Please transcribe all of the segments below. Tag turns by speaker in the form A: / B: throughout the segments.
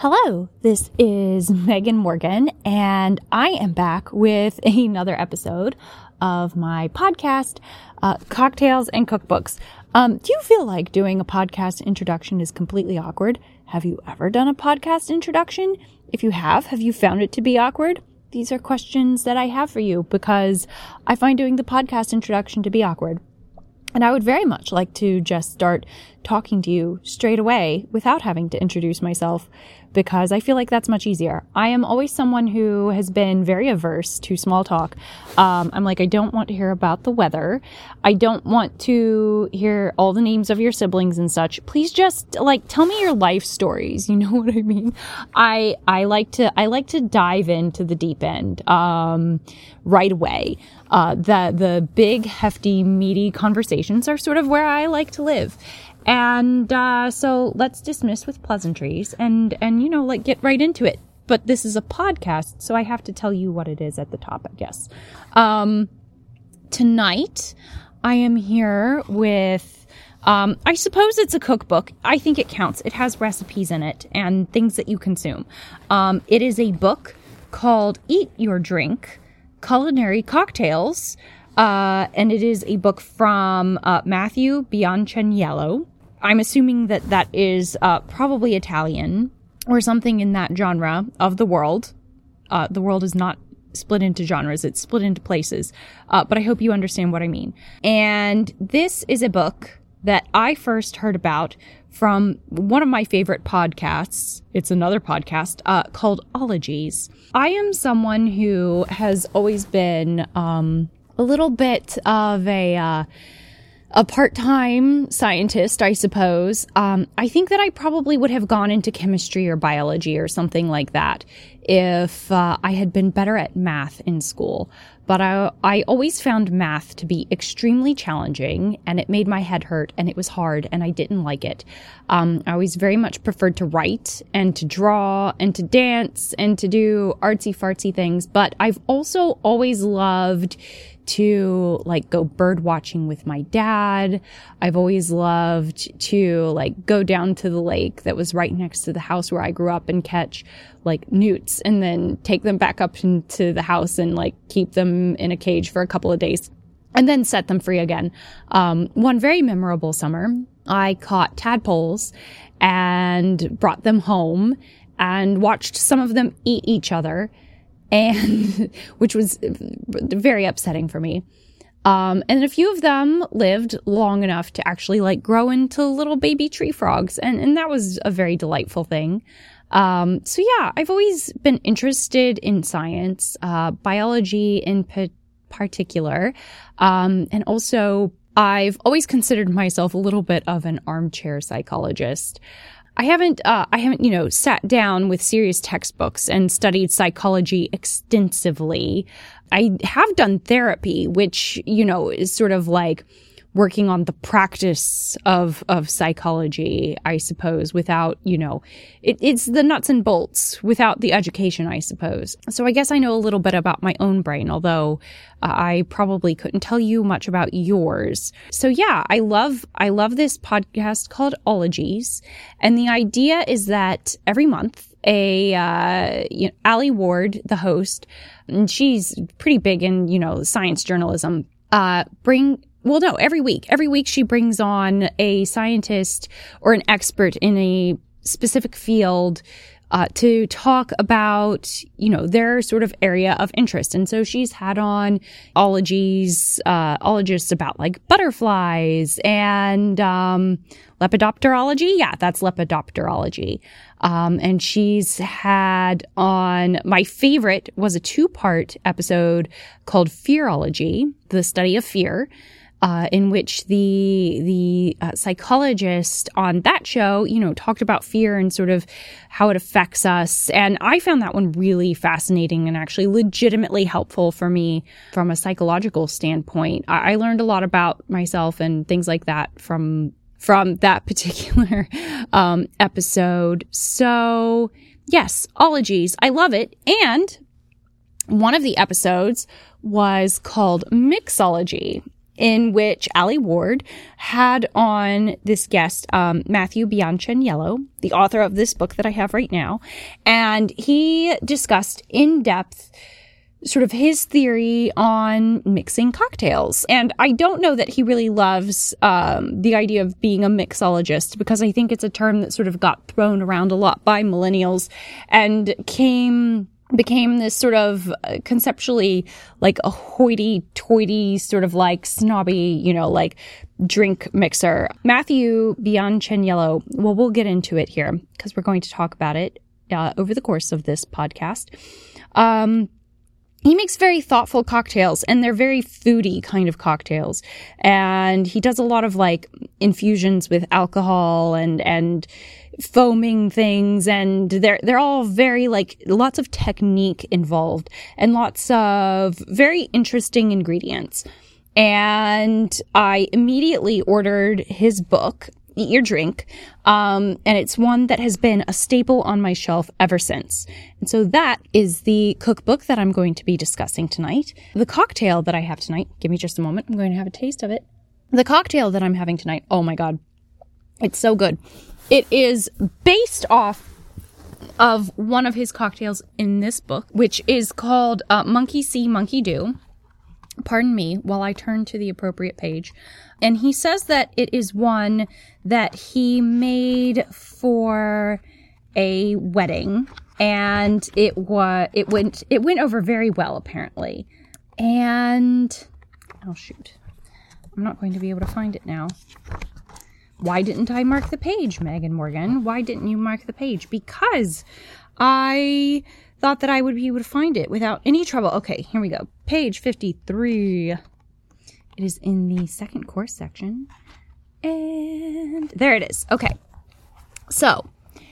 A: Hello, this is Megan Morgan, and I am back with another episode of my podcast, uh, Cocktails and Cookbooks. Um, do you feel like doing a podcast introduction is completely awkward? Have you ever done a podcast introduction? If you have, have you found it to be awkward? These are questions that I have for you because I find doing the podcast introduction to be awkward. And I would very much like to just start talking to you straight away without having to introduce myself because I feel like that's much easier. I am always someone who has been very averse to small talk. Um, I'm like, I don't want to hear about the weather. I don't want to hear all the names of your siblings and such. Please just like tell me your life stories. You know what I mean? I I like to I like to dive into the deep end um, right away. Uh, the the big hefty meaty conversations are sort of where I like to live. And uh, so let's dismiss with pleasantries and and you know like get right into it. But this is a podcast, so I have to tell you what it is at the top, I guess. Um, tonight, I am here with. Um, I suppose it's a cookbook. I think it counts. It has recipes in it and things that you consume. Um, it is a book called Eat Your Drink Culinary Cocktails. Uh, and it is a book from uh, Matthew Biancaniello. I'm assuming that that is uh, probably Italian or something in that genre of the world. Uh, the world is not split into genres, it's split into places. Uh, but I hope you understand what I mean. And this is a book that I first heard about from one of my favorite podcasts. It's another podcast uh, called Ologies. I am someone who has always been um, a little bit of a. A part-time scientist, I suppose, um, I think that I probably would have gone into chemistry or biology or something like that if uh, I had been better at math in school. But I, I always found math to be extremely challenging and it made my head hurt and it was hard and I didn't like it. Um, I always very much preferred to write and to draw and to dance and to do artsy fartsy things. But I've also always loved to like go bird watching with my dad. I've always loved to like go down to the lake that was right next to the house where I grew up and catch like newts and then take them back up into the house and like keep them in a cage for a couple of days and then set them free again. Um, one very memorable summer, I caught tadpoles and brought them home and watched some of them eat each other and which was very upsetting for me. Um, and a few of them lived long enough to actually like grow into little baby tree frogs, and and that was a very delightful thing. Um, so yeah, I've always been interested in science, uh, biology in p- particular, um, and also I've always considered myself a little bit of an armchair psychologist. I haven't, uh, I haven't, you know, sat down with serious textbooks and studied psychology extensively. I have done therapy, which, you know, is sort of like working on the practice of of psychology, I suppose, without, you know, it, it's the nuts and bolts without the education, I suppose. So I guess I know a little bit about my own brain, although uh, I probably couldn't tell you much about yours. So yeah, I love I love this podcast called Ologies, and the idea is that every month a uh, you know, Alie Ward, the host, and she's pretty big in you know science journalism. Uh, bring well, no, every week. Every week she brings on a scientist or an expert in a specific field uh, to talk about, you know, their sort of area of interest. And so she's had on ologies, uh, ologists about like butterflies and um, lepidopterology. Yeah, that's lepidopterology. Um, and she's had on my favorite was a two part episode called Fearology, the study of fear uh, in which the the uh, psychologist on that show, you know, talked about fear and sort of how it affects us. And I found that one really fascinating and actually legitimately helpful for me from a psychological standpoint. I, I learned a lot about myself and things like that from from that particular um, episode. So yes, ologies, I love it. And one of the episodes was called Mixology. In which Alie Ward had on this guest, um, Matthew Biancaniello, the author of this book that I have right now. And he discussed in depth sort of his theory on mixing cocktails. And I don't know that he really loves um, the idea of being a mixologist because I think it's a term that sort of got thrown around a lot by millennials and came became this sort of uh, conceptually like a hoity toity sort of like snobby, you know, like drink mixer. Matthew Biancaniello, well, we'll get into it here because we're going to talk about it uh, over the course of this podcast. Um, he makes very thoughtful cocktails and they're very foodie kind of cocktails. And he does a lot of like infusions with alcohol and, and foaming things and they're, they're all very like lots of technique involved and lots of very interesting ingredients. And I immediately ordered his book Eat your Drink. Um, and it's one that has been a staple on my shelf ever since. And so that is the cookbook that I'm going to be discussing tonight. The cocktail that I have tonight, give me just a moment. I'm going to have a taste of it. The cocktail that I'm having tonight, oh my God, it's so good. It is based off of one of his cocktails in this book, which is called uh, Monkey See, Monkey Do. Pardon me while I turn to the appropriate page. And he says that it is one that he made for a wedding and it was it went it went over very well apparently. And oh shoot. I'm not going to be able to find it now. Why didn't I mark the page, Megan Morgan? Why didn't you mark the page? Because I thought that I would be able to find it without any trouble. Okay, here we go. Page 53. It is in the second course section. And there it is. Okay. So,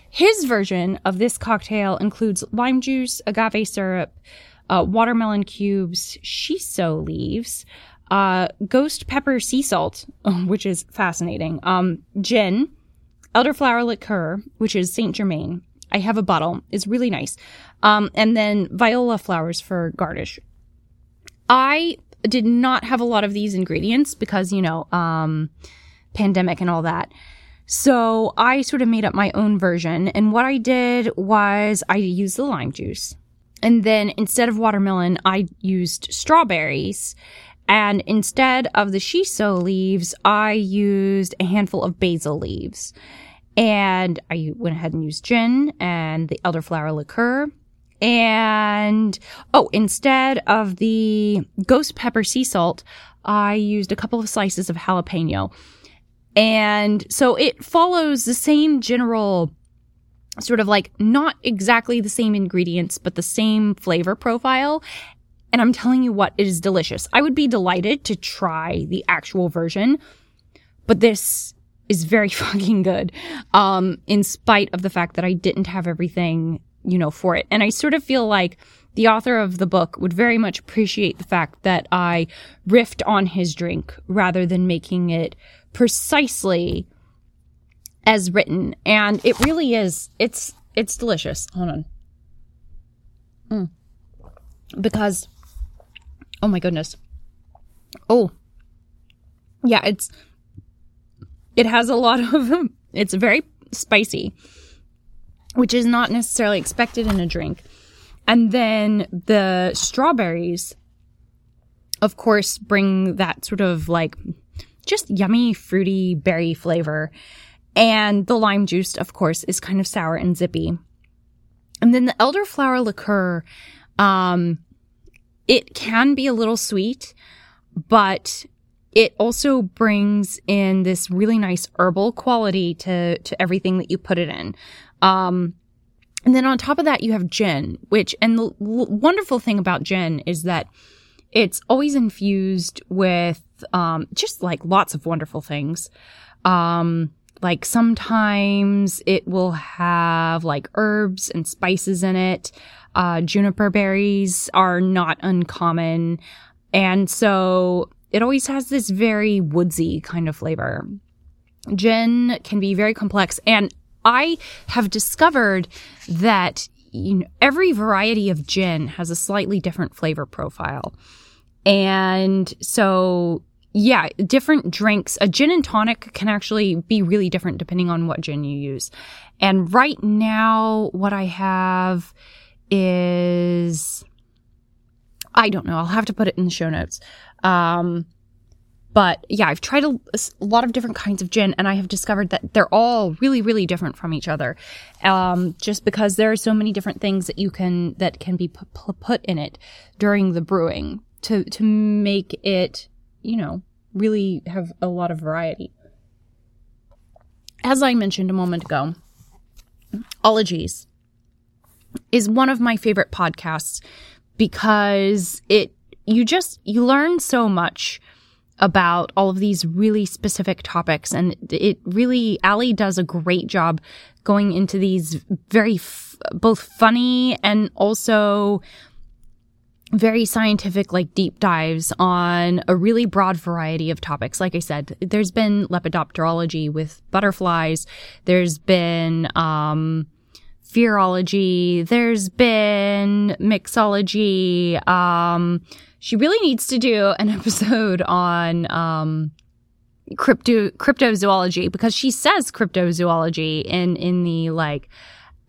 A: his version of this cocktail includes lime juice, agave syrup, uh, watermelon cubes, shiso leaves, uh, ghost pepper sea salt, which is fascinating, um, gin, elderflower liqueur, which is Saint Germain. I have a bottle. It's really nice. Um, and then viola flowers for garnish. I did not have a lot of these ingredients because, you know, um, pandemic and all that. So I sort of made up my own version. And what I did was I used the lime juice. And then instead of watermelon, I used strawberries. And instead of the shiso leaves, I used a handful of basil leaves. And I went ahead and used gin and the elderflower liqueur and oh, instead of the ghost pepper sea salt, I used a couple of slices of jalapeno. And so it follows the same general sort of like not exactly the same ingredients, but the same flavor profile. And I'm telling you what, it is delicious. I would be delighted to try the actual version, but this is very fucking good. Um, in spite of the fact that I didn't have everything you know, for it. And I sort of feel like the author of the book would very much appreciate the fact that I riffed on his drink rather than making it precisely as written. And it really is, it's, it's delicious. Hold on. Mm. Because, oh my goodness. Oh, yeah, it's, it has a lot of, it's very spicy which is not necessarily expected in a drink. And then the strawberries, of course, bring that sort of like just yummy, fruity berry flavor. And the lime juice, of course, is kind of sour and zippy. And then the elderflower liqueur, um, it can be a little sweet, but it also brings in this really nice herbal quality to, to everything that you put it in. Um, and then on top of that, you have gin, which, and the l- wonderful thing about gin is that it's always infused with um, just like lots of wonderful things. Um, like sometimes it will have like herbs and spices in it. Uh, juniper berries are not uncommon. And so it always has this very woodsy kind of flavor. Gin can be very complex and I have discovered that you know, every variety of gin has a slightly different flavor profile. And so yeah, different drinks. A gin and tonic can actually be really different depending on what gin you use. And right now, what I have is, I don't know. I'll have to put it in the show notes. Um, but yeah, I've tried a, a, lot of different kinds of gin and I have discovered that they're all really, really different from each other. Um, just because there are so many different things that you can, that can be put in it during the brewing to, to make it, you know, really have a lot of variety. As I mentioned a moment ago, Ologies is one of my favorite podcasts because it, you just, you learn so much about all of these really specific topics. And it really, Alie does a great job going into these very, f- both funny and also very scientific, like deep dives on a really broad variety of topics. Like I said, there's been lepidopterology with butterflies. There's been, um, fearology. There's been mixology. Um, she really needs to do an episode on um, crypto cryptozoology because she says cryptozoology in in the like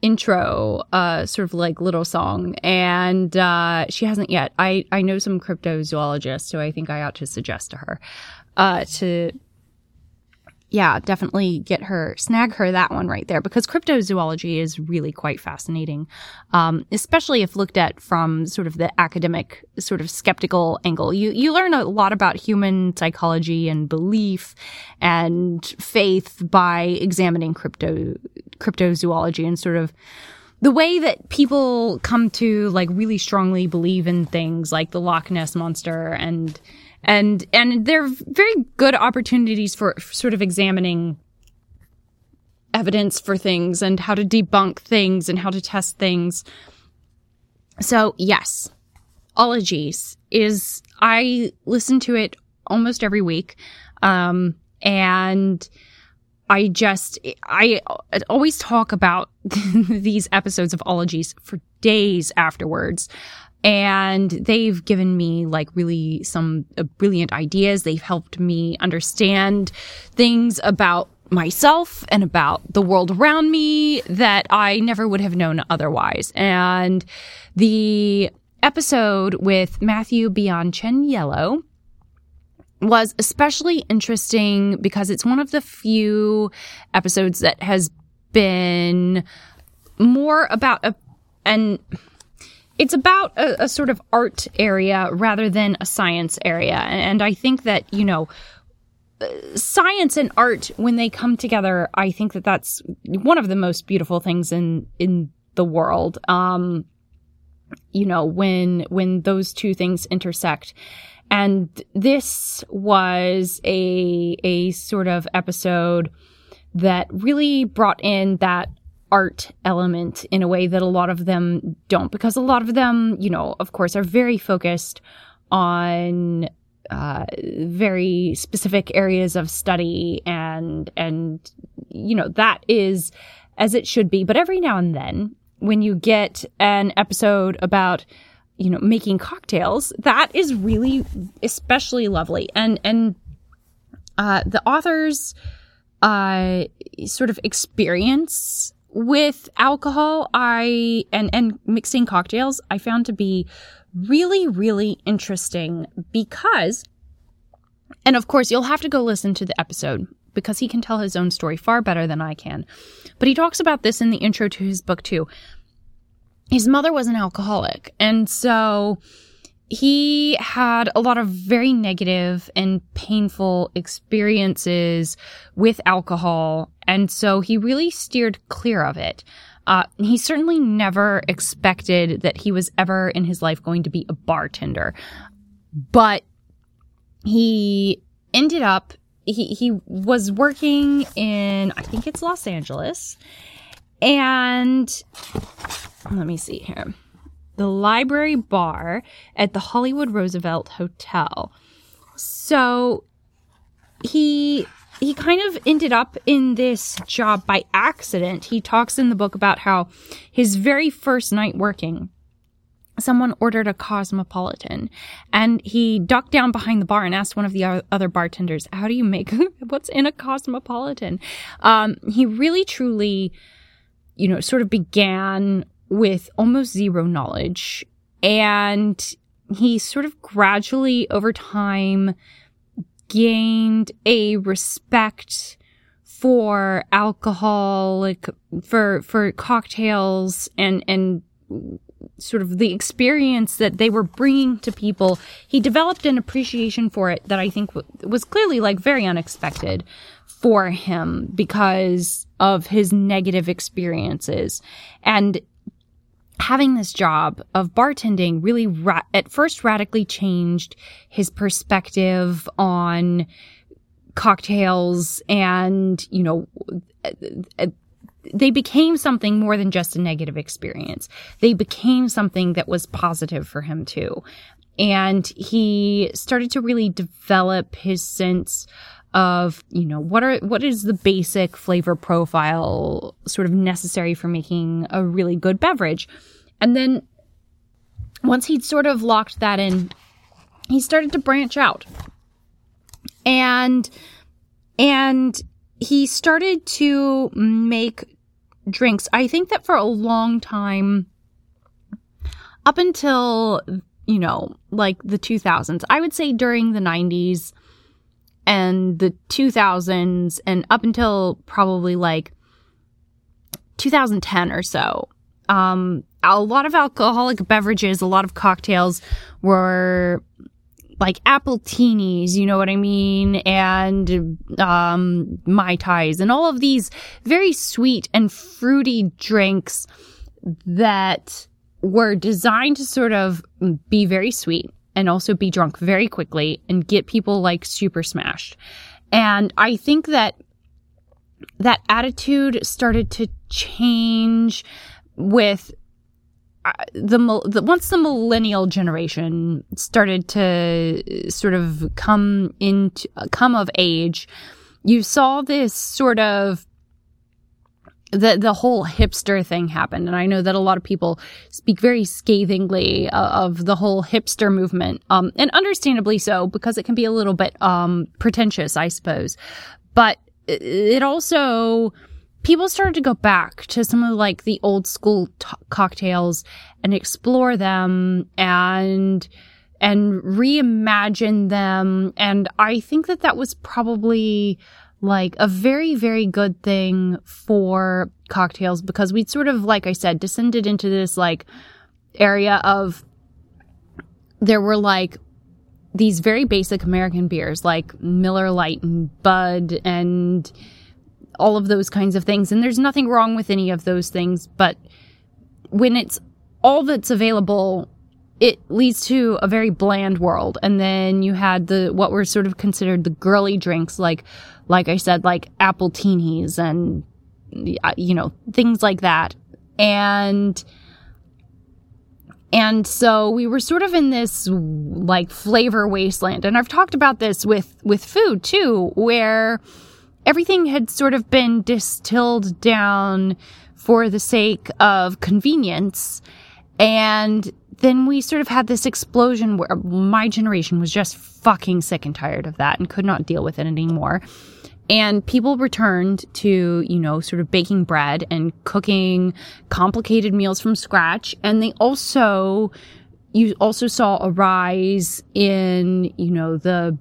A: intro uh sort of like little song. And uh she hasn't yet. I i know some cryptozoologists so i think i ought to suggest to her uh to yeah, definitely get her, snag her that one right there because cryptozoology is really quite fascinating, um, especially if looked at from sort of the academic, sort of skeptical angle. You you learn a lot about human psychology and belief and faith by examining crypto cryptozoology and sort of the way that people come to like really strongly believe in things like the Loch Ness monster and and and they're very good opportunities for sort of examining evidence for things and how to debunk things and how to test things. So yes, Ologies is I listen to it almost every week, um, and I just I always talk about these episodes of Ologies for days afterwards and they've given me like really some uh, brilliant ideas. They've helped me understand things about myself and about the world around me that I never would have known otherwise. And the episode with Matthew Biancaniello was especially interesting because it's one of the few episodes that has been more about a and it's about a, a, sort of art area rather than a science area. And I think that, you know, science and art, when they come together, I think that that's one of the most beautiful things in, in the world. Um, you know, when, when those two things intersect. And this was a, a sort of episode that really brought in that art element in a way that a lot of them don't because a lot of them you know of course are very focused on uh, very specific areas of study and and you know that is as it should be. But every now and then when you get an episode about you know making cocktails that is really especially lovely. And and uh, the authors uh, sort of experience with alcohol, I and and mixing cocktails, I found to be really really interesting because and of course, you'll have to go listen to the episode because he can tell his own story far better than I can. But he talks about this in the intro to his book too. His mother was an alcoholic, and so he had a lot of very negative and painful experiences with alcohol. And so he really steered clear of it. Uh, he certainly never expected that he was ever in his life going to be a bartender. But he ended up, he, he was working in, I think it's Los Angeles. And let me see here the library bar at the Hollywood Roosevelt Hotel. So he he kind of ended up in this job by accident. He talks in the book about how his very first night working someone ordered a cosmopolitan and he ducked down behind the bar and asked one of the other bartenders how do you make what's in a cosmopolitan um, he really truly you know sort of began with almost zero knowledge and he sort of gradually over time gained a respect for alcohol like for for cocktails and and sort of the experience that they were bringing to people, he developed an appreciation for it that I think w- was clearly like very unexpected for him because of his negative experiences. And having this job of bartending really ra- at first radically changed his perspective on cocktails and, you know, uh, uh, uh, they became something more than just a negative experience. They became something that was positive for him too. And he started to really develop his sense of, you know, what are, what is the basic flavor profile sort of necessary for making a really good beverage. And then once he'd sort of locked that in, he started to branch out. And, and he started to make drinks. I think that for a long time, up until, you know, like the 2000s, I would say during the 90s and the 2000s and up until probably like 2010 or so, um, a lot of alcoholic beverages, a lot of cocktails were like appletinis, you know what I mean? And, um, Mai Tais and all of these very sweet and fruity drinks that were designed to sort of be very sweet and also be drunk very quickly and get people like super smashed. And I think that that attitude started to change with uh, the, the once the millennial generation started to uh, sort of come into uh, come of age, you saw this sort of the the whole hipster thing happened. And i know that a lot of people speak very scathingly of the whole hipster movement. Um, and understandably so because it can be a little bit um, pretentious i suppose. But it also people started to go back to some of like the old school t- cocktails and explore them and and reimagine them. And i think that that was probably like a very very good thing for cocktails because we'd sort of like i said descended into this like area of there were like these very basic american beers like miller lite and bud and all of those kinds of things. And there's nothing wrong with any of those things. But when it's all that's available, it leads to a very bland world. And then you had the, what were sort of considered the girly drinks, like, like I said, like appletinis and, uh, you know, things like that. And, and so we were sort of in this like flavor wasteland. And I've talked about this with, with food too, where, everything had sort of been distilled down for the sake of convenience. And then we sort of had this explosion where my generation was just fucking sick and tired of that and could not deal with it anymore. And people returned to, you know, sort of baking bread and cooking complicated meals from scratch. And they also, you also saw a rise in, you know, the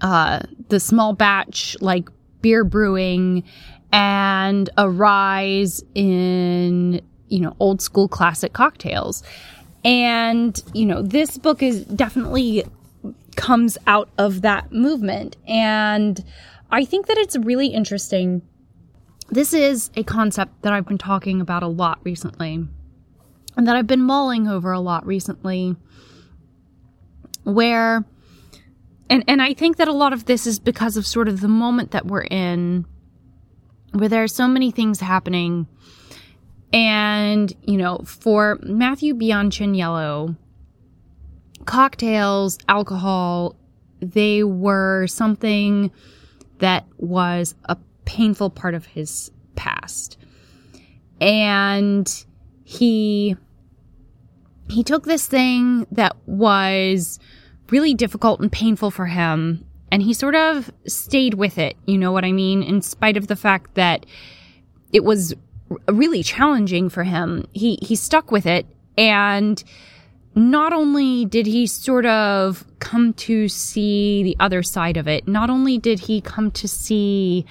A: uh, the small batch like beer brewing and a rise in you know old school classic cocktails and you know this book is definitely comes out of that movement and i think that it's really interesting. This is a concept that i've been talking about a lot recently and that i've been mulling over a lot recently where and and I think that a lot of this is because of sort of the moment that we're in where there are so many things happening. And you know for Matthew Biancaniello cocktails alcohol they were something that was a painful part of his past and he he took this thing that was really difficult and painful for him and he sort of stayed with it. You know what I mean? In spite of the fact that it was really challenging for him, he, he stuck with it. And not only did he sort of come to see the other side of it, not only did he come to see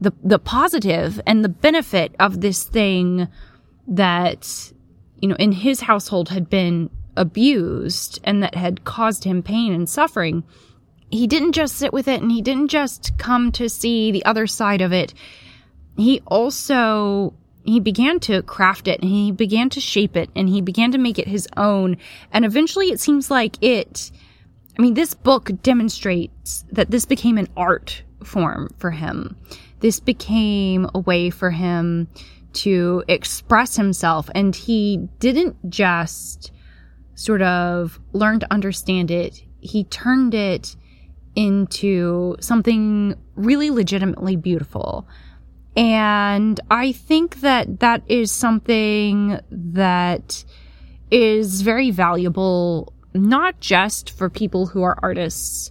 A: the, the positive and the benefit of this thing that, you know, in his household had been abused and that had caused him pain and suffering, he didn't just sit with it and he didn't just come to see the other side of it. He also he began to craft it and he began to shape it and he began to make it his own. And eventually it seems like it I mean this book demonstrates that this became an art form for him. This became a way for him to express himself and he didn't just sort of learn to understand it. He turned it into something really legitimately beautiful. And I think that that is something that is very valuable, not just for people who are artists,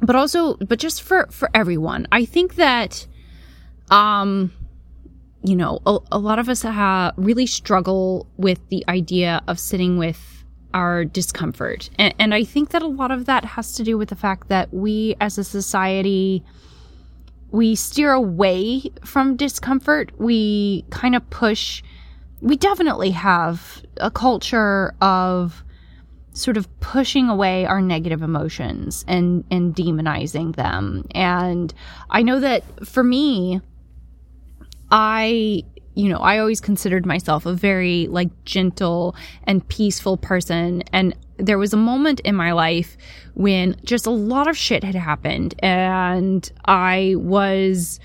A: but also, but just for, for everyone. I think that, um, you know, a, a lot of us really struggle with the idea of sitting with our discomfort. And, and I think that a lot of that has to do with the fact that we as a society, we steer away from discomfort. We kind of push, we definitely have a culture of sort of pushing away our negative emotions and, and demonizing them. And I know that for me, I you know, I always considered myself a very like gentle and peaceful person. And there was a moment in my life when just a lot of shit had happened and I was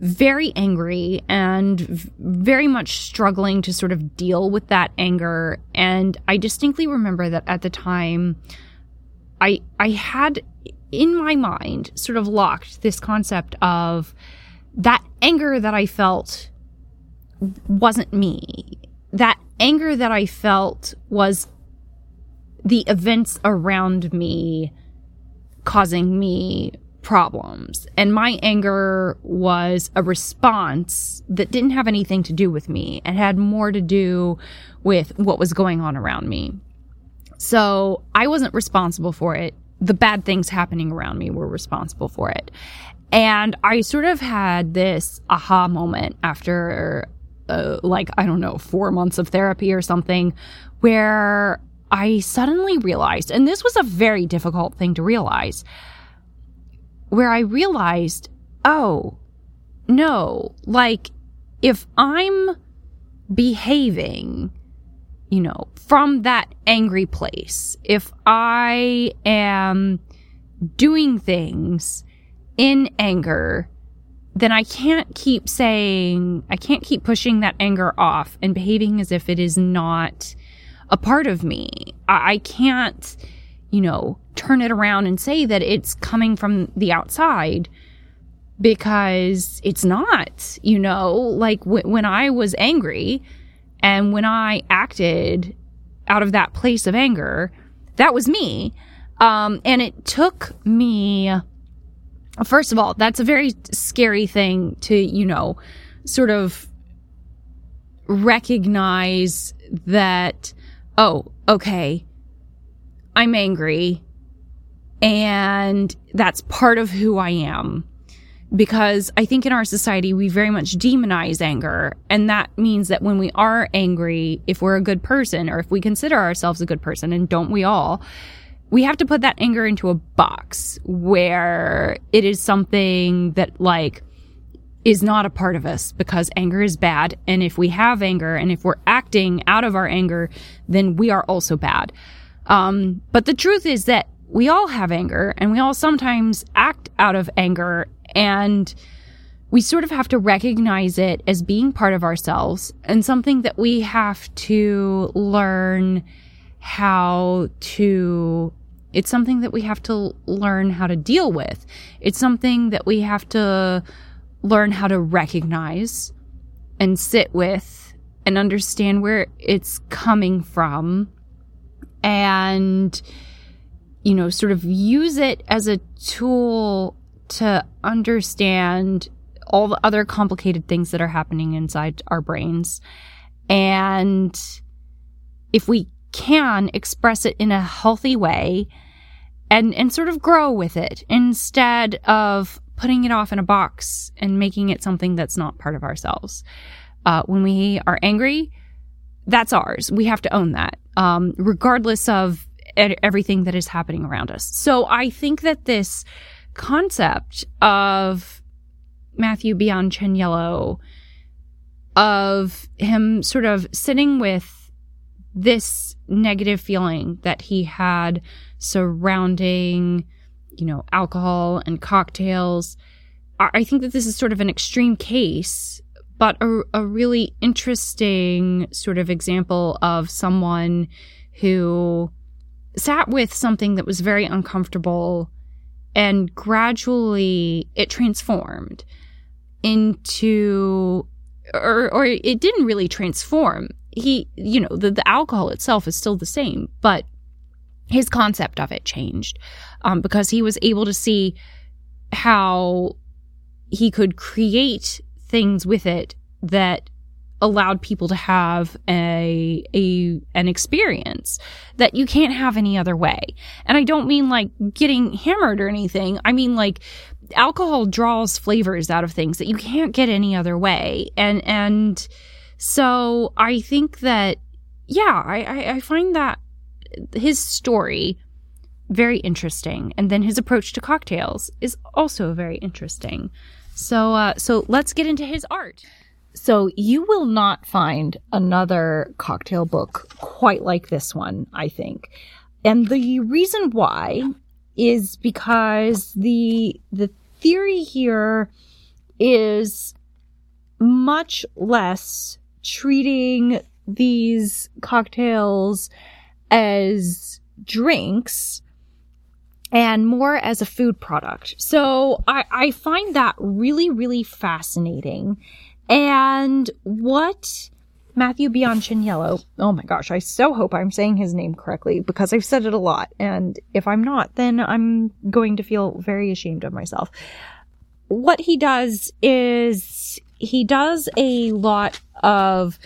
A: very angry and very much struggling to sort of deal with that anger. And I distinctly remember that at the time, I, I had in my mind sort of locked this concept of that anger that I felt wasn't me. That anger that I felt was the events around me causing me problems. And my anger was a response that didn't have anything to do with me. and had more to do with what was going on around me. So I wasn't responsible for it. The bad things happening around me were responsible for it. And I sort of had this aha moment after uh, like, I don't know, four months of therapy or something, where I suddenly realized, and this was a very difficult thing to realize, where I realized, oh, no, like, if I'm behaving, you know, from that angry place, if I am doing things in anger then I can't keep saying, I can't keep pushing that anger off and behaving as if it is not a part of me. I, I can't, you know, turn it around and say that it's coming from the outside because it's not, you know, like w- when I was angry and when I acted out of that place of anger, that was me. Um, and it took me first of all, that's a very scary thing to, you know, sort of recognize that, oh, okay, I'm angry and that's part of who I am. Because I think in our society, we very much demonize anger. And that means that when we are angry, if we're a good person or if we consider ourselves a good person, and don't we all, we have to put that anger into a box where it is something that like is not a part of us because anger is bad. And if we have anger and if we're acting out of our anger, then we are also bad. Um, but the truth is that we all have anger and we all sometimes act out of anger and we sort of have to recognize it as being part of ourselves and something that we have to learn how to it's something that we have to learn how to deal with. It's something that we have to learn how to recognize and sit with and understand where it's coming from and you know sort of use it as a tool to understand all the other complicated things that are happening inside our brains and if we can express it in a healthy way and and sort of grow with it instead of putting it off in a box and making it something that's not part of ourselves. Uh, when we are angry, that's ours. We have to own that, um, regardless of everything that is happening around us. So I think that this concept of Matthew Biancaniello, of him sort of sitting with this negative feeling that he had surrounding, you know, alcohol and cocktails. I think that this is sort of an extreme case, but a, a really interesting sort of example of someone who sat with something that was very uncomfortable and gradually it transformed into or or it didn't really transform he you know the, the alcohol itself is still the same but his concept of it changed um, because he was able to see how he could create things with it that allowed people to have a a an experience that you can't have any other way. And I don't mean like getting hammered or anything. I mean like alcohol draws flavors out of things that you can't get any other way. And and so I think that yeah, I, I find that his story very interesting, and then his approach to cocktails is also very interesting. So uh, so let's get into his art. So you will not find another cocktail book quite like this one, I think. And the reason why is because the the theory here is much less treating these cocktails as drinks and more as a food product. So I, I find that really, really fascinating. And what Matthew Biancaniello, oh my gosh, I so hope I'm saying his name correctly because I've said it a lot. And if I'm not, then I'm going to feel very ashamed of myself. What he does is he does a lot of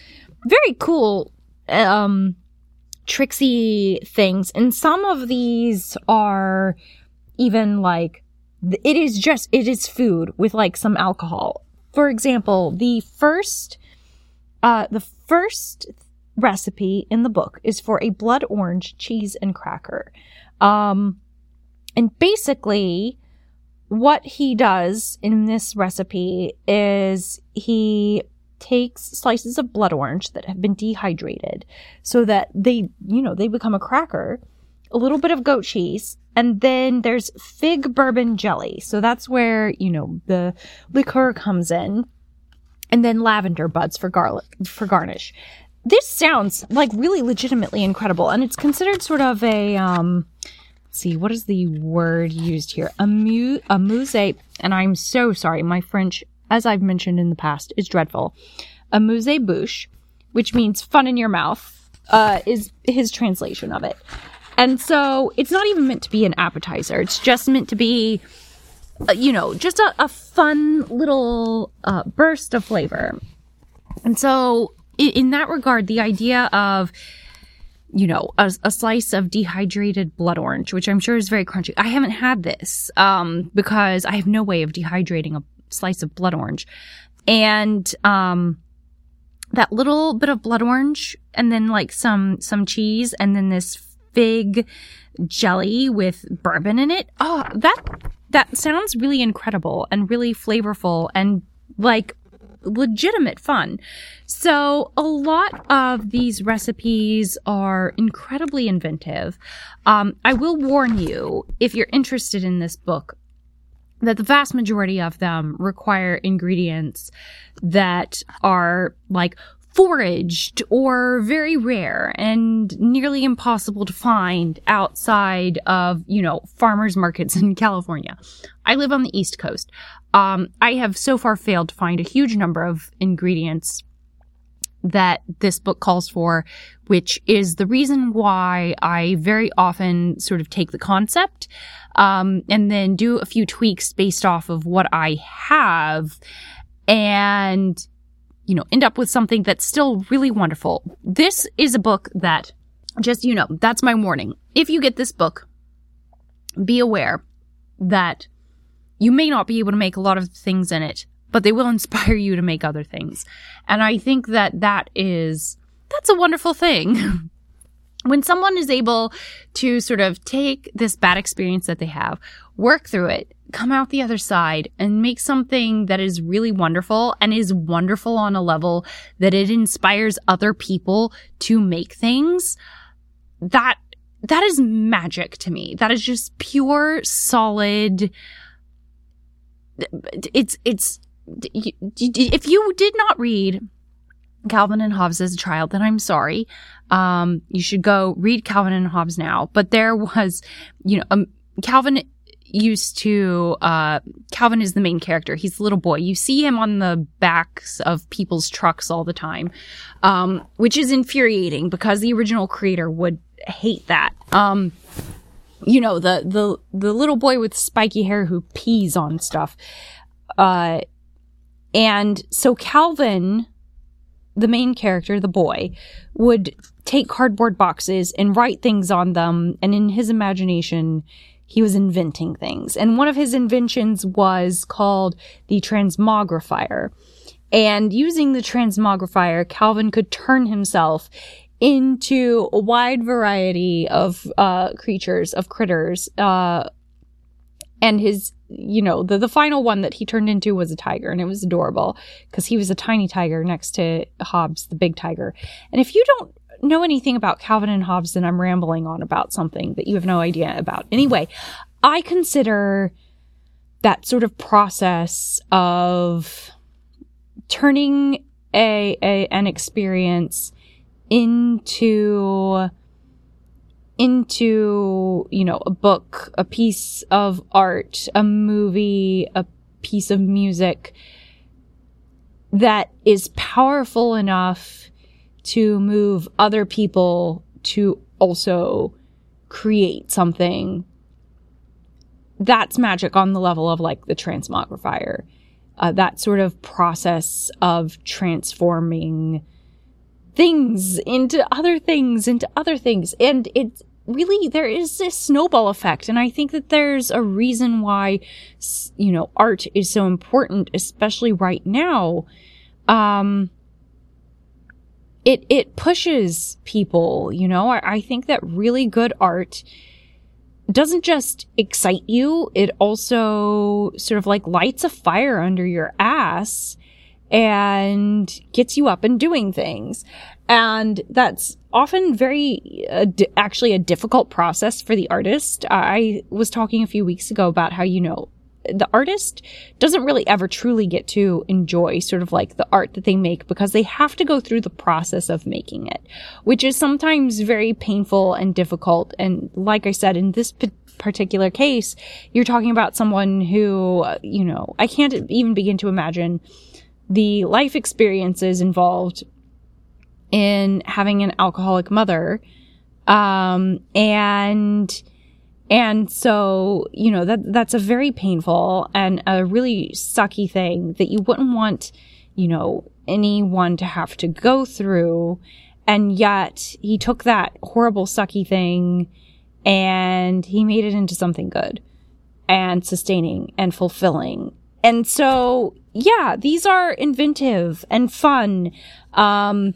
A: very cool, um, tricksy things. And some of these are even like, it is just, it is food with like some alcohol for example, the first, uh, the first recipe in the book is for a blood orange cheese and cracker. Um, and basically, what he does in this recipe is he takes slices of blood orange that have been dehydrated so that they, you know, they become a cracker, a little bit of goat cheese, and then there's fig bourbon jelly. So that's where, you know, the liqueur comes in. And then lavender buds for garlic, for garnish. This sounds like really legitimately incredible. And it's considered sort of a, um, see, what is the word used here? A, mu- a muse, and I'm so sorry, my French, as I've mentioned in the past, is dreadful. Amuse bouche, which means fun in your mouth, uh, is his translation of it. And so it's not even meant to be an appetizer. It's just meant to be, uh, you know, just a, a fun little uh, burst of flavor. And so in, in, that regard, the idea of, you know, a, a, slice of dehydrated blood orange, which I'm sure is very crunchy. I haven't had this um, because I have no way of dehydrating a slice of blood orange. And um, that little bit of blood orange and then like some some cheese and then this fig jelly with bourbon in it. Oh, that that sounds really incredible and really flavorful and like legitimate fun. So a lot of these recipes are incredibly inventive. Um, I will warn you if you're interested in this book that the vast majority of them require ingredients that are like foraged or very rare and nearly impossible to find outside of, you know, farmers markets in California. I live on the East Coast. Um, I have so far failed to find a huge number of ingredients that this book calls for, which is the reason why I very often sort of take the concept um, and then do a few tweaks based off of what I have and, you know, end up with something that's still really wonderful. This is a book that, just, you know, that's my warning. If you get this book, be aware that you may not be able to make a lot of things in it, but they will inspire you to make other things. And I think that that is, that's a wonderful thing. when someone is able to sort of take this bad experience that they have, work through it, come out the other side and make something that is really wonderful and is wonderful on a level that it inspires other people to make things, that that is magic to me. That is just pure solid it's it's if you did not read Calvin and Hobbes as a child, then I'm sorry. Um, you should go read Calvin and Hobbes now. But there was, you know, um, Calvin used to, uh, Calvin is the main character. He's the little boy. You see him on the backs of people's trucks all the time, um, which is infuriating because the original creator would hate that. Um, you know, the, the, the little boy with spiky hair who pees on stuff. Uh, and so Calvin, the main character, the boy, would take cardboard boxes and write things on them. And in his imagination, he was inventing things. And one of his inventions was called the transmogrifier. And using the transmogrifier, Calvin could turn himself into a wide variety of uh, creatures, of critters. Uh, and his you know, the, the final one that he turned into was a tiger and it was adorable because he was a tiny tiger next to Hobbes, the big tiger. And if you don't know anything about Calvin and Hobbes, then I'm rambling on about something that you have no idea about. Anyway, I consider that sort of process of turning a, a an experience into into, you know, a book, a piece of art, a movie, a piece of music that is powerful enough to move other people to also create something that's magic on the level of like the transmogrifier. Uh, that sort of process of transforming things into other things into other things. And it's really there is this snowball effect. And i think that there's a reason why you know art is so important especially right now. Um it it pushes people you know? I, I think that really good art doesn't just excite you. It also sort of like lights a fire under your ass and gets you up and doing things. And that's often very, uh, d- actually a difficult process for the artist. I was talking a few weeks ago about how, you know, the artist doesn't really ever truly get to enjoy sort of like the art that they make because they have to go through the process of making it, which is sometimes very painful and difficult. And like I said, in this p- particular case, you're talking about someone who, uh, you know, I can't even begin to imagine the life experiences involved in having an alcoholic mother. Um, and, and so, you know, that, that's a very painful and a really sucky thing that you wouldn't want, you know, anyone to have to go through. And yet he took that horrible sucky thing and he made it into something good and sustaining and fulfilling. And so yeah, these are inventive and fun. Um,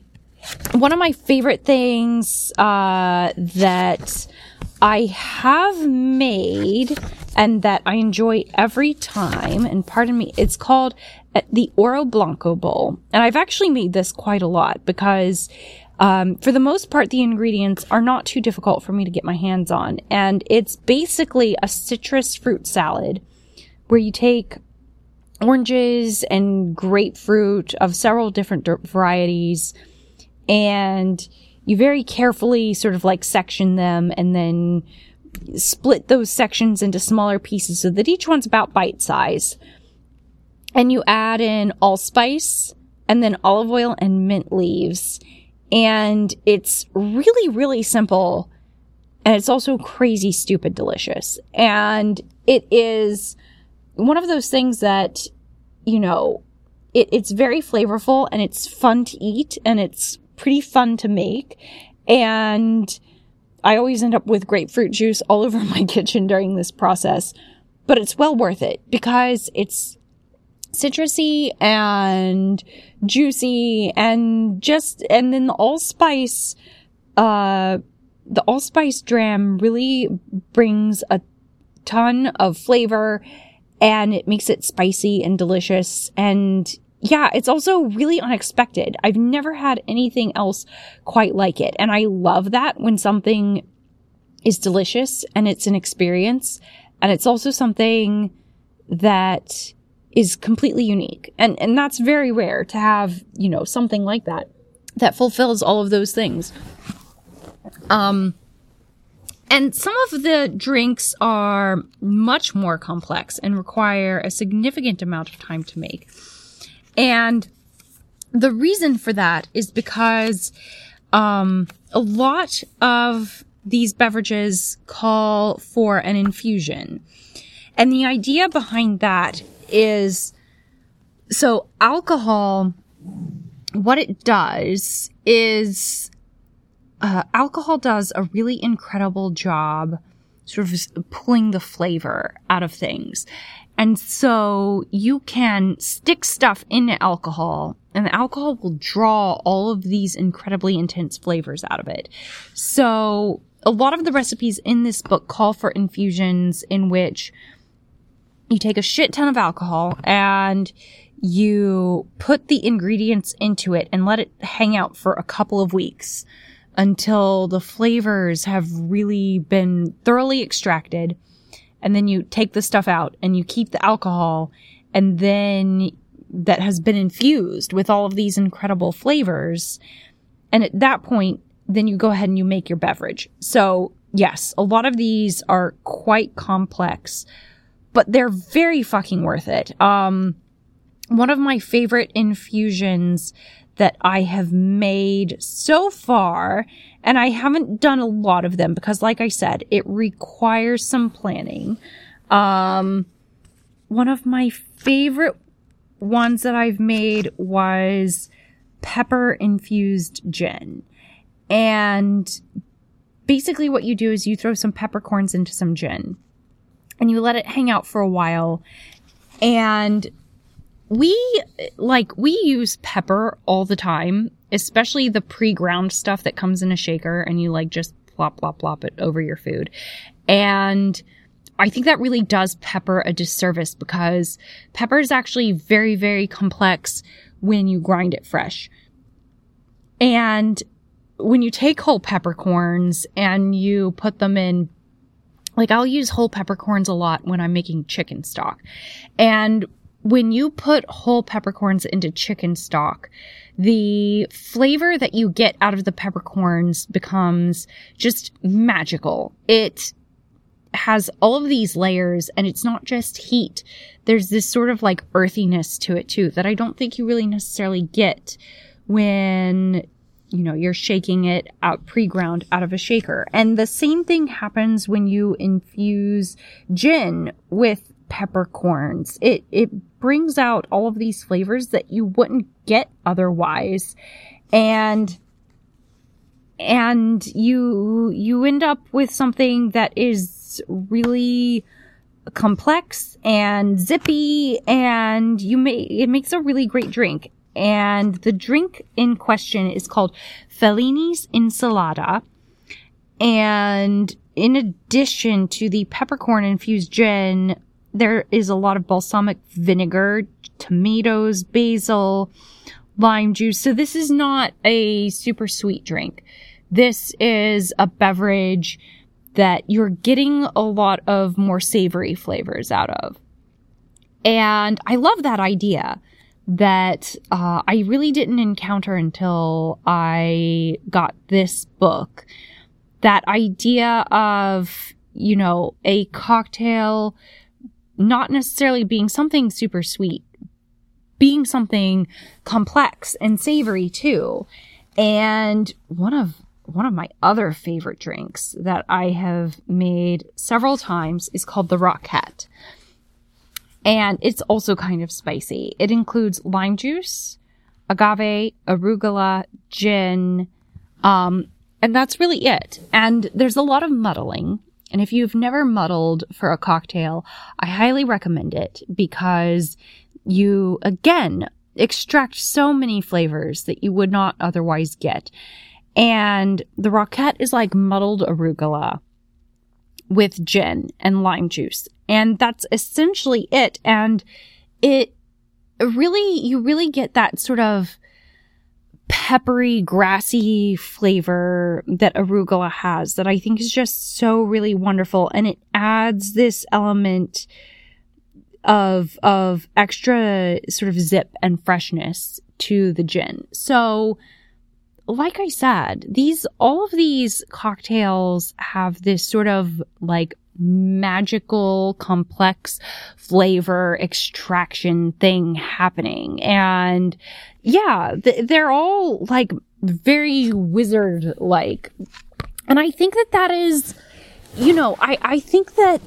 A: one of my favorite things uh, that I have made and that I enjoy every time, and pardon me, it's called uh, the Oro Blanco Bowl. And I've actually made this quite a lot because um, for the most part, the ingredients are not too difficult for me to get my hands on. And it's basically a citrus fruit salad where you take oranges and grapefruit of several different varieties. And you very carefully sort of like section them and then split those sections into smaller pieces so that each one's about bite size. And you add in allspice and then olive oil and mint leaves. And it's really, really simple. And it's also crazy, stupid delicious. And it is one of those things that, you know, it, it's very flavorful and it's fun to eat and it's pretty fun to make. And I always end up with grapefruit juice all over my kitchen during this process, but it's well worth it because it's citrusy and juicy and just, and then the allspice, uh, the allspice dram really brings a ton of flavor and it makes it spicy and delicious. And yeah, it's also really unexpected. I've never had anything else quite like it. And I love that when something is delicious and it's an experience. And it's also something that is completely unique. And, and that's very rare to have, you know, something like that that fulfills all of those things. Um, and some of the drinks are much more complex and require a significant amount of time to make. And the reason for that is because um, a lot of these beverages call for an infusion. And the idea behind that is so alcohol, what it does is uh, alcohol does a really incredible job sort of pulling the flavor out of things. And so you can stick stuff in alcohol and the alcohol will draw all of these incredibly intense flavors out of it. So a lot of the recipes in this book call for infusions in which you take a shit ton of alcohol and you put the ingredients into it and let it hang out for a couple of weeks until the flavors have really been thoroughly extracted. And then you take the stuff out and you keep the alcohol and then that has been infused with all of these incredible flavors. And at that point, then you go ahead and you make your beverage. So yes, a lot of these are quite complex, but they're very fucking worth it. Um, one of my favorite infusions that I have made so far. And I haven't done a lot of them because, like I said, it requires some planning. Um, one of my favorite ones that I've made was pepper infused gin. And basically, what you do is you throw some peppercorns into some gin and you let it hang out for a while. And we like we use pepper all the time, especially the pre-ground stuff that comes in a shaker and you like just plop plop plop it over your food. And I think that really does pepper a disservice because pepper is actually very very complex when you grind it fresh. And when you take whole peppercorns and you put them in like I'll use whole peppercorns a lot when I'm making chicken stock. And when you put whole peppercorns into chicken stock, the flavor that you get out of the peppercorns becomes just magical. It has all of these layers and it's not just heat. There's this sort of like earthiness to it too that I don't think you really necessarily get when you know, you're shaking it out pre-ground out of a shaker. And the same thing happens when you infuse gin with peppercorns. It it brings out all of these flavors that you wouldn't get otherwise. And and you you end up with something that is really complex and zippy and you may it makes a really great drink and the drink in question is called Fellini's Insalata and in addition to the peppercorn infused gin there is a lot of balsamic vinegar, tomatoes, basil, lime juice. So this is not a super sweet drink. This is a beverage that you're getting a lot of more savory flavors out of. And I love that idea that uh, I really didn't encounter until I got this book. That idea of, you know, a cocktail not necessarily being something super sweet, being something complex and savory too. And one of one of my other favorite drinks that I have made several times is called the Rockette. And it's also kind of spicy. It includes lime juice, agave, arugula, gin, um, and that's really it. And there's a lot of muddling. And if you've never muddled for a cocktail, I highly recommend it because you, again, extract so many flavors that you would not otherwise get. And the Rockette is like muddled arugula with gin and lime juice. And that's essentially it. And it really, you really get that sort of peppery, grassy flavor that arugula has that I think is just so really wonderful. And it adds this element of, of extra sort of zip and freshness to the gin. So, like I said, these, all of these cocktails have this sort of like magical, complex flavor extraction thing happening. And yeah, th- they're all like very wizard like. And I think that that is, you know, I, I think that,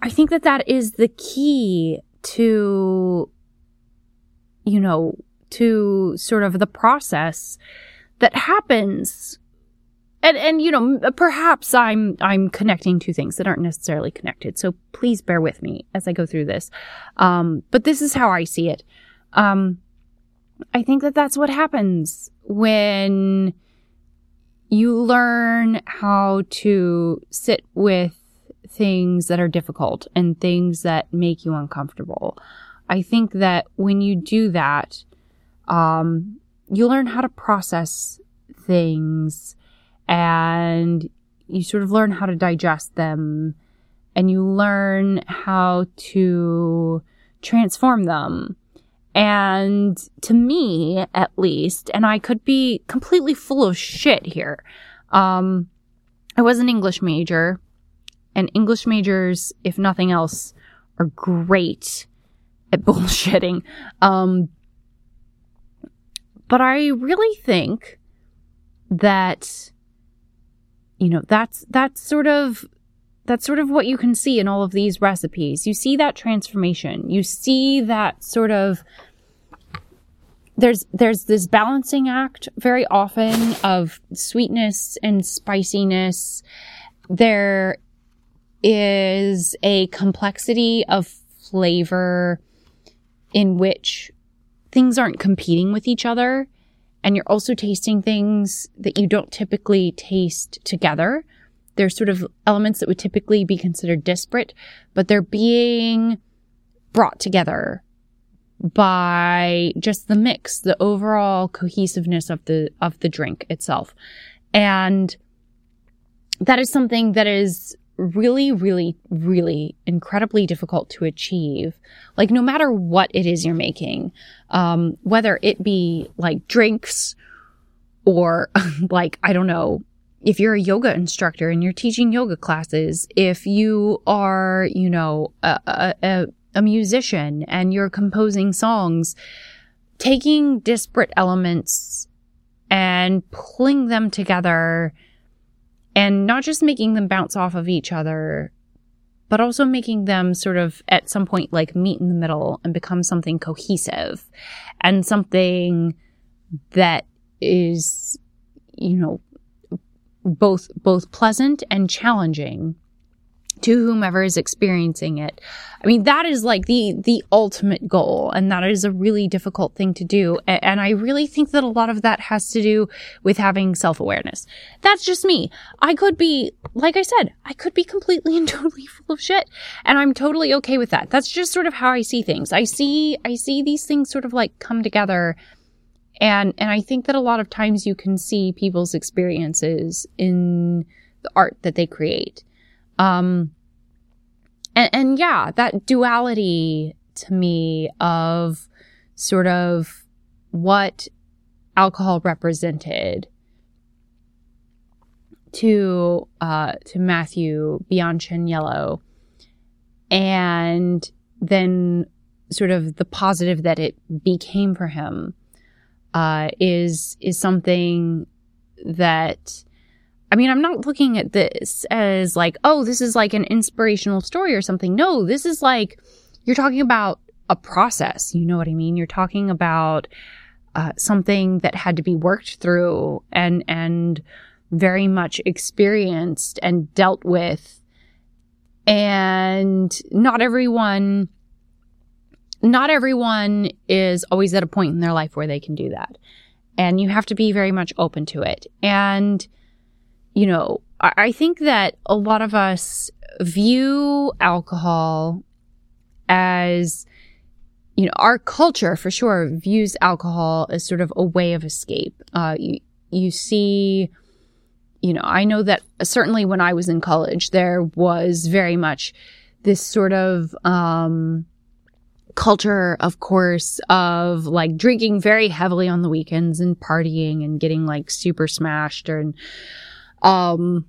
A: I think that that is the key to, you know, to sort of the process that happens and and you know perhaps i'm i'm connecting two things that aren't necessarily connected. So please bear with me as i go through this. Um, but this is how i see it. Um, i think that that's what happens when you learn how to sit with things that are difficult and things that make you uncomfortable. I think that when you do that um, you learn how to process things and you sort of learn how to digest them and you learn how to transform them. And to me, at least, and I could be completely full of shit here. Um, I was an English major, and English majors, if nothing else, are great at bullshitting. Um, but I really think that you know, that's, that's sort of, that's sort of what you can see in all of these recipes. You see that transformation. You see that sort of, there's, there's this balancing act very often of sweetness and spiciness. There is a complexity of flavor in which things aren't competing with each other and you're also tasting things that you don't typically taste together. There's sort of elements that would typically be considered disparate, but they're being brought together by just the mix, the overall cohesiveness of the of the drink itself. And that is something that is really, really, really incredibly difficult to achieve. Like no matter what it is you're making, um, whether it be like drinks or like, I don't know, if you're a yoga instructor and you're teaching yoga classes, if you are, you know, a, a, a musician and you're composing songs, taking disparate elements and pulling them together and not just making them bounce off of each other, but also making them sort of at some point like meet in the middle and become something cohesive and something that is, you know, both, both pleasant and challenging to whomever is experiencing it. I mean, that is like the, the ultimate goal. And that is a really difficult thing to do. And I really think that a lot of that has to do with having self awareness. That's just me. I could be, like I said, I could be completely and totally full of shit. And I'm totally okay with that. That's just sort of how I see things. I see, I see these things sort of like come together. And, and I think that a lot of times you can see people's experiences in the art that they create. Um, and, and yeah, that duality to me of sort of what alcohol represented to uh, to Matthew Biancaniello, and then sort of the positive that it became for him uh, is is something that I mean, I'm not looking at this as like, oh, this is like an inspirational story or something. No, this is like you're talking about a process. You know what I mean? You're talking about uh, something that had to be worked through and and very much experienced and dealt with. And not everyone not everyone is always at a point in their life where they can do that. And you have to be very much open to it. And, you know, I, I think that a lot of us view alcohol as, you know, our culture for sure views alcohol as sort of a way of escape. Uh, you, you see, you know, I know that certainly when I was in college, there was very much this sort of, um, culture, of course, of like drinking very heavily on the weekends and partying and getting like super smashed and, um,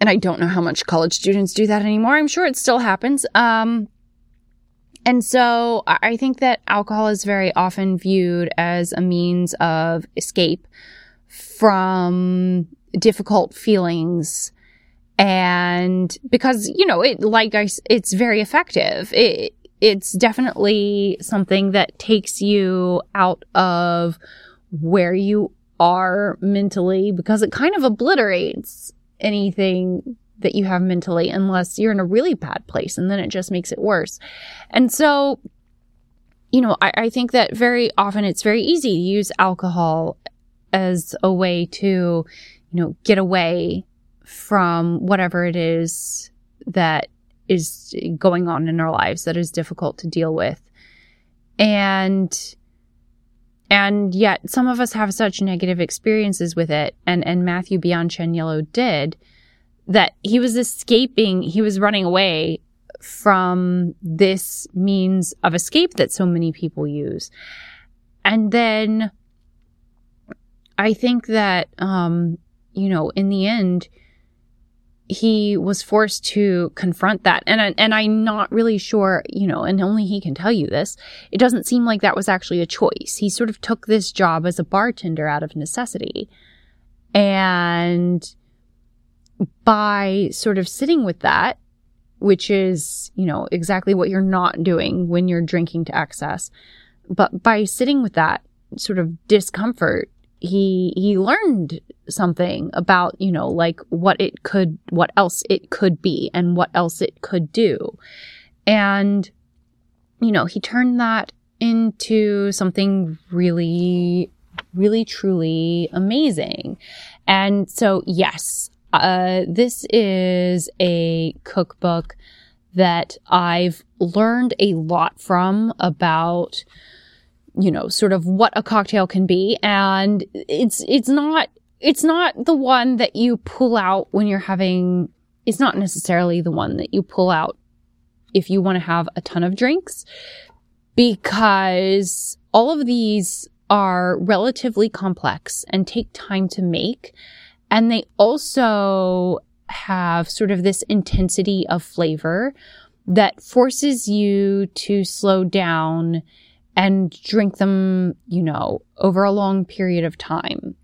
A: and I don't know how much college students do that anymore. I'm sure it still happens. Um, and so I think that alcohol is very often viewed as a means of escape from difficult feelings. And because, you know, it, like I, it's very effective. It, it's definitely something that takes you out of where you are mentally because it kind of obliterates anything that you have mentally unless you're in a really bad place and then it just makes it worse. And so, you know, I, I think that very often it's very easy to use alcohol as a way to, you know, get away from whatever it is that is going on in our lives that is difficult to deal with. And and yet some of us have such negative experiences with it and and Matthew Biancaniello did that he was escaping, he was running away from this means of escape that so many people use. And then I think that um you know in the end he was forced to confront that. And, and I'm not really sure, you know, and only he can tell you this. It doesn't seem like that was actually a choice. He sort of took this job as a bartender out of necessity. And by sort of sitting with that, which is, you know, exactly what you're not doing when you're drinking to excess, but by sitting with that sort of discomfort, he he learned something about you know like what it could what else it could be and what else it could do. And you know he turned that into something really really truly amazing. And so yes uh, this is a cookbook that I've learned a lot from about you know, sort of what a cocktail can be. And it's, it's not, it's not the one that you pull out when you're having, it's not necessarily the one that you pull out if you want to have a ton of drinks because all of these are relatively complex and take time to make. And they also have sort of this intensity of flavor that forces you to slow down and drink them, you know, over a long period of time.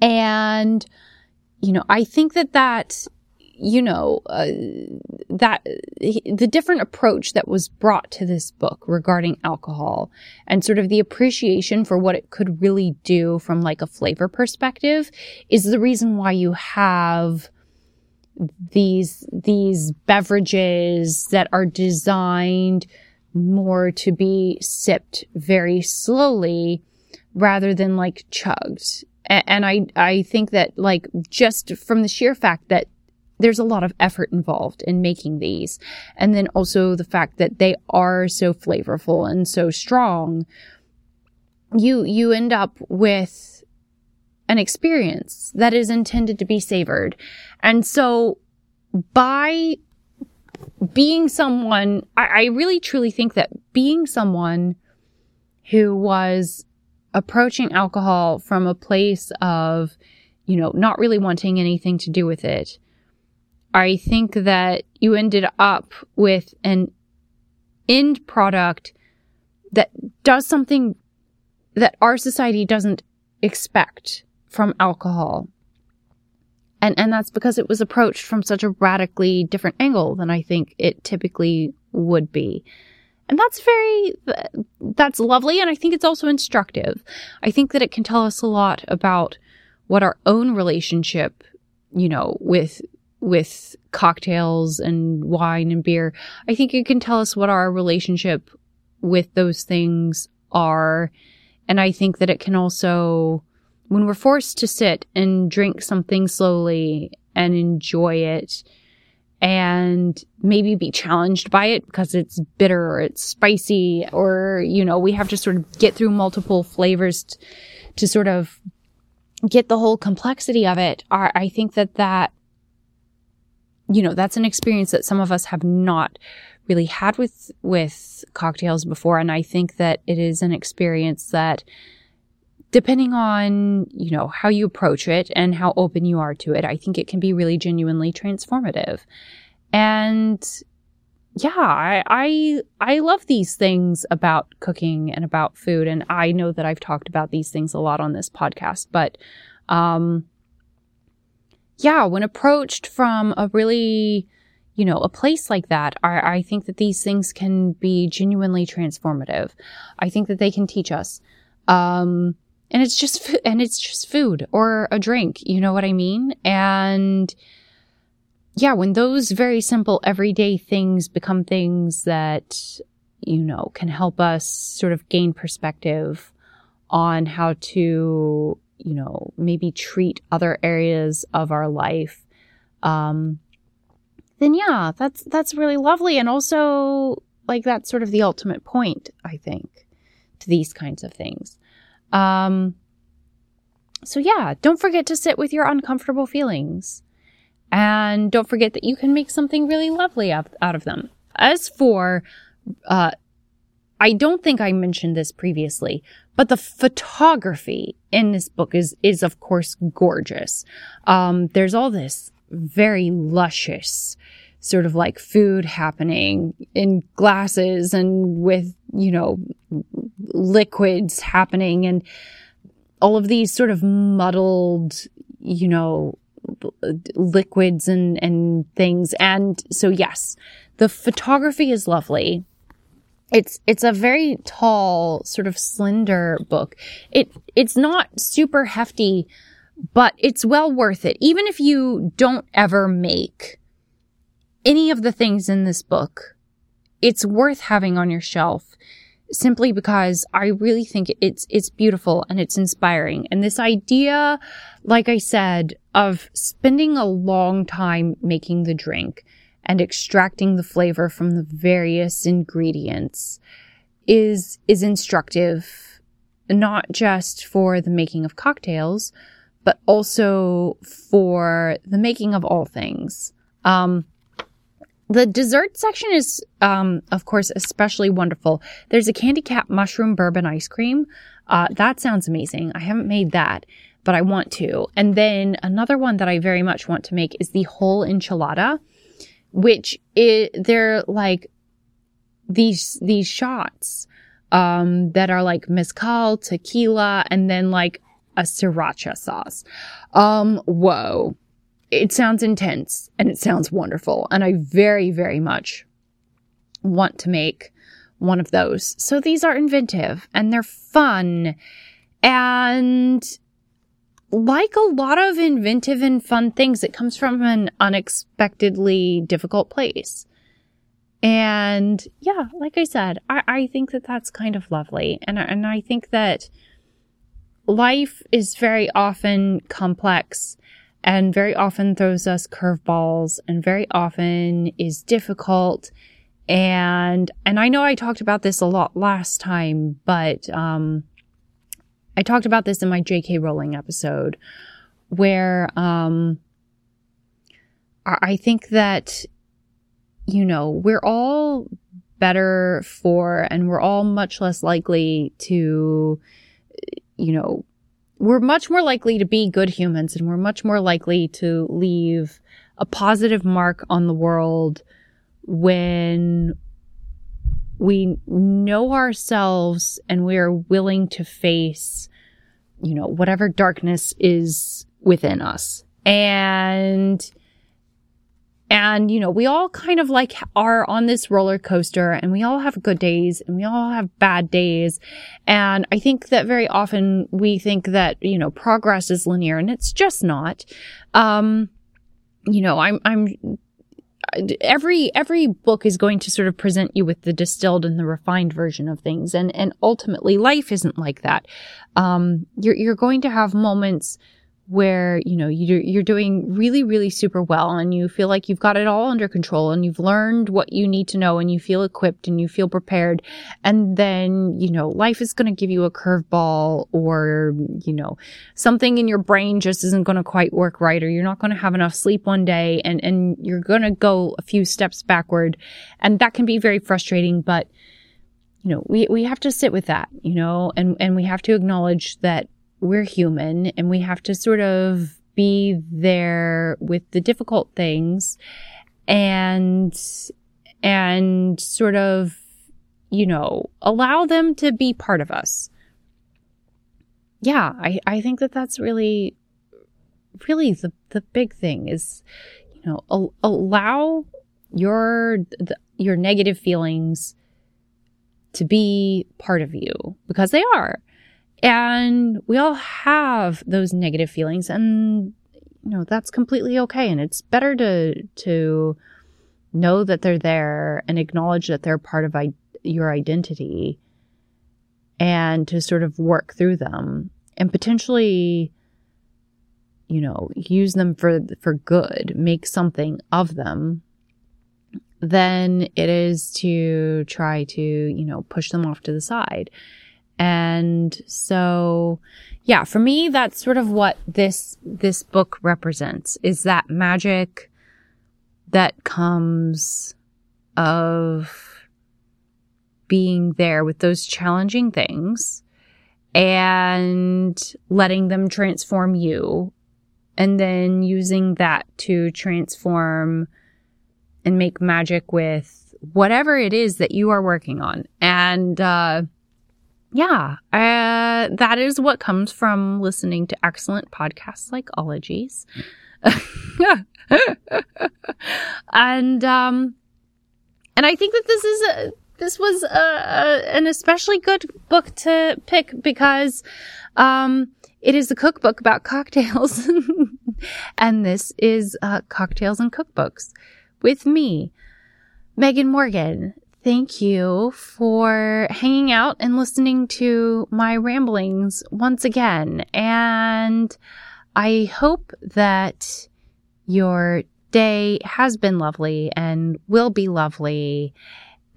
A: And, you know, I think that that, you know, uh, that the different approach that was brought to this book regarding alcohol and sort of the appreciation for what it could really do from like a flavor perspective is the reason why you have these, these beverages that are designed more to be sipped very slowly rather than like chugged. And I, I think that like just from the sheer fact that there's a lot of effort involved in making these. And then also the fact that they are so flavorful and so strong, you, you end up with an experience that is intended to be savored. And so by being someone, I, I really truly think that being someone who was approaching alcohol from a place of, you know, not really wanting anything to do with it, I think that you ended up with an end product that does something that our society doesn't expect from alcohol. And, and that's because it was approached from such a radically different angle than I think it typically would be. And that's very, that's lovely. And I think it's also instructive. I think that it can tell us a lot about what our own relationship, you know, with, with cocktails and wine and beer. I think it can tell us what our relationship with those things are. And I think that it can also, when we're forced to sit and drink something slowly and enjoy it and maybe be challenged by it because it's bitter or it's spicy or, you know, we have to sort of get through multiple flavors t- to sort of get the whole complexity of it. I think that that, you know, that's an experience that some of us have not really had with, with cocktails before. And I think that it is an experience that depending on, you know, how you approach it and how open you are to it, I think it can be really genuinely transformative. And yeah, I, I, I love these things about cooking and about food. And I know that I've talked about these things a lot on this podcast, but, um, yeah, when approached from a really, you know, a place like that, I, I think that these things can be genuinely transformative. I think that they can teach us. Um, and it's just, and it's just food or a drink. You know what I mean? And yeah, when those very simple everyday things become things that, you know, can help us sort of gain perspective on how to, you know, maybe treat other areas of our life, um, then yeah, that's, that's really lovely. And also like that's sort of the ultimate point, I think, to these kinds of things. Um, so yeah, don't forget to sit with your uncomfortable feelings. And don't forget that you can make something really lovely out, of them. As for, uh, I don't think I mentioned this previously, but the photography in this book is, is of course gorgeous. Um, there's all this very luscious sort of like food happening in glasses and with, you know, liquids happening and all of these sort of muddled, you know, liquids and, and things. And so, yes, the photography is lovely. It's, it's a very tall, sort of slender book. It, it's not super hefty, but it's well worth it. Even if you don't ever make any of the things in this book, it's worth having on your shelf simply because I really think it's, it's beautiful and it's inspiring. And this idea, like I said, of spending a long time making the drink and extracting the flavor from the various ingredients is, is instructive, not just for the making of cocktails, but also for the making of all things. Um, the dessert section is, um, of course, especially wonderful. There's a candy cap mushroom bourbon ice cream. Uh, that sounds amazing. I haven't made that, but I want to. And then another one that I very much want to make is the whole enchilada, which is, they're like these, these shots, um, that are like mezcal, tequila, and then like a sriracha sauce. Um, whoa it sounds intense and it sounds wonderful. And I very, very much want to make one of those. So these are inventive and they're fun. And like a lot of inventive and fun things, it comes from an unexpectedly difficult place. And yeah, like I said, I, I think that that's kind of lovely. And, and I think that life is very often complex and very often throws us curveballs and very often is difficult. And, and I know I talked about this a lot last time, but, um, I talked about this in my JK Rowling episode where, um, I think that, you know, we're all better for and we're all much less likely to, you know, we're much more likely to be good humans and we're much more likely to leave a positive mark on the world when we know ourselves and we are willing to face, you know, whatever darkness is within us. And, and, you know, we all kind of like are on this roller coaster and we all have good days and we all have bad days. And I think that very often we think that, you know, progress is linear and it's just not. Um, you know, I'm, I'm every every book is going to sort of present you with the distilled and the refined version of things and and ultimately life isn't like that um you're you're going to have moments where you know you're you're doing really really super well and you feel like you've got it all under control and you've learned what you need to know and you feel equipped and you feel prepared. And then you know life is going to give you a curveball or you know something in your brain just isn't going to quite work right or you're not going to have enough sleep one day and and you're going to go a few steps backward. And that can be very frustrating but you know we we have to sit with that you know and and we have to acknowledge that we're human and we have to sort of be there with the difficult things and and sort of you know allow them to be part of us. Yeah i i think that that's really really the the big thing is you know al- allow your the, your negative feelings to be part of you because they are and we all have those negative feelings and you know, that's completely okay and it's better to to know that they're there and acknowledge that they're part of I- your identity and to sort of work through them and potentially you know, use them for for good, make something of them than it is to try to, you know, push them off to the side. And so, yeah, for me, that's sort of what this, this book represents is that magic that comes of being there with those challenging things and letting them transform you and then using that to transform and make magic with whatever it is that you are working on. And, uh, yeah, uh, that is what comes from listening to excellent podcasts like Ologies. and um and I think that this is a this was a, a, an especially good book to pick because um it is a cookbook about cocktails. And this is uh, cocktails and cookbooks with me Megan Morgan thank you for hanging out and listening to my ramblings once again. And I hope that your day has been lovely and will be lovely.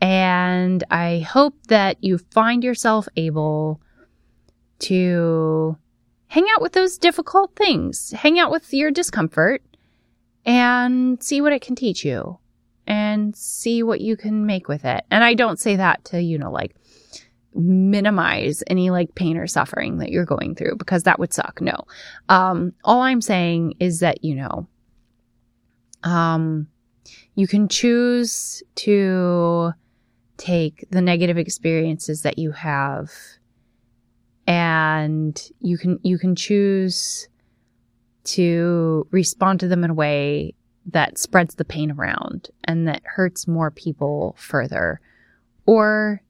A: And I hope that you find yourself able to hang out with those difficult things, hang out with your discomfort and see what it can teach you and see what you can make with it. And I don't say that to, you know, like minimize any like pain or suffering that you're going through because that would suck. No. Um, all I'm saying is that, you know, um, you can choose to take the negative experiences that you have and you can, you can choose to respond to them in a way that spreads the pain around and that hurts more people further. Or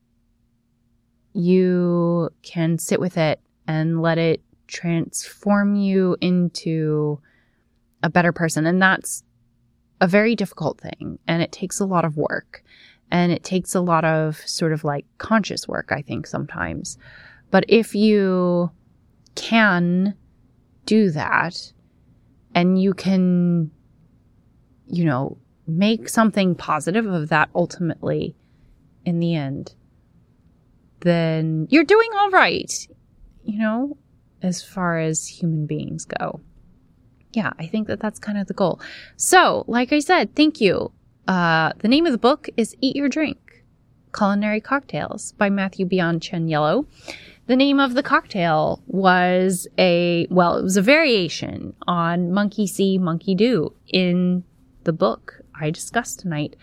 A: you can sit with it and let it transform you into a better person. And that's a very difficult thing. And it takes a lot of work. And it takes a lot of sort of like conscious work, I think, sometimes. But if you can do that and you can you know, make something positive of that ultimately in the end, then you're doing all right, you know, as far as human beings go. Yeah, I think that that's kind of the goal. So, like I said, thank you. Uh, the name of the book is Eat Your Drink Culinary Cocktails by Matthew Beyond Yellow. The name of the cocktail was a, well, it was a variation on Monkey See, Monkey Do in the book I discussed tonight.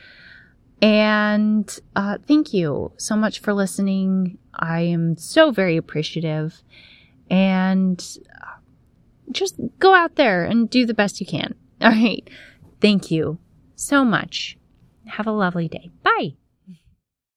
A: And uh, thank you so much for listening. I am so very appreciative. And uh, just go out there and do the best you can. All right. Thank you so much. Have a lovely day. Bye.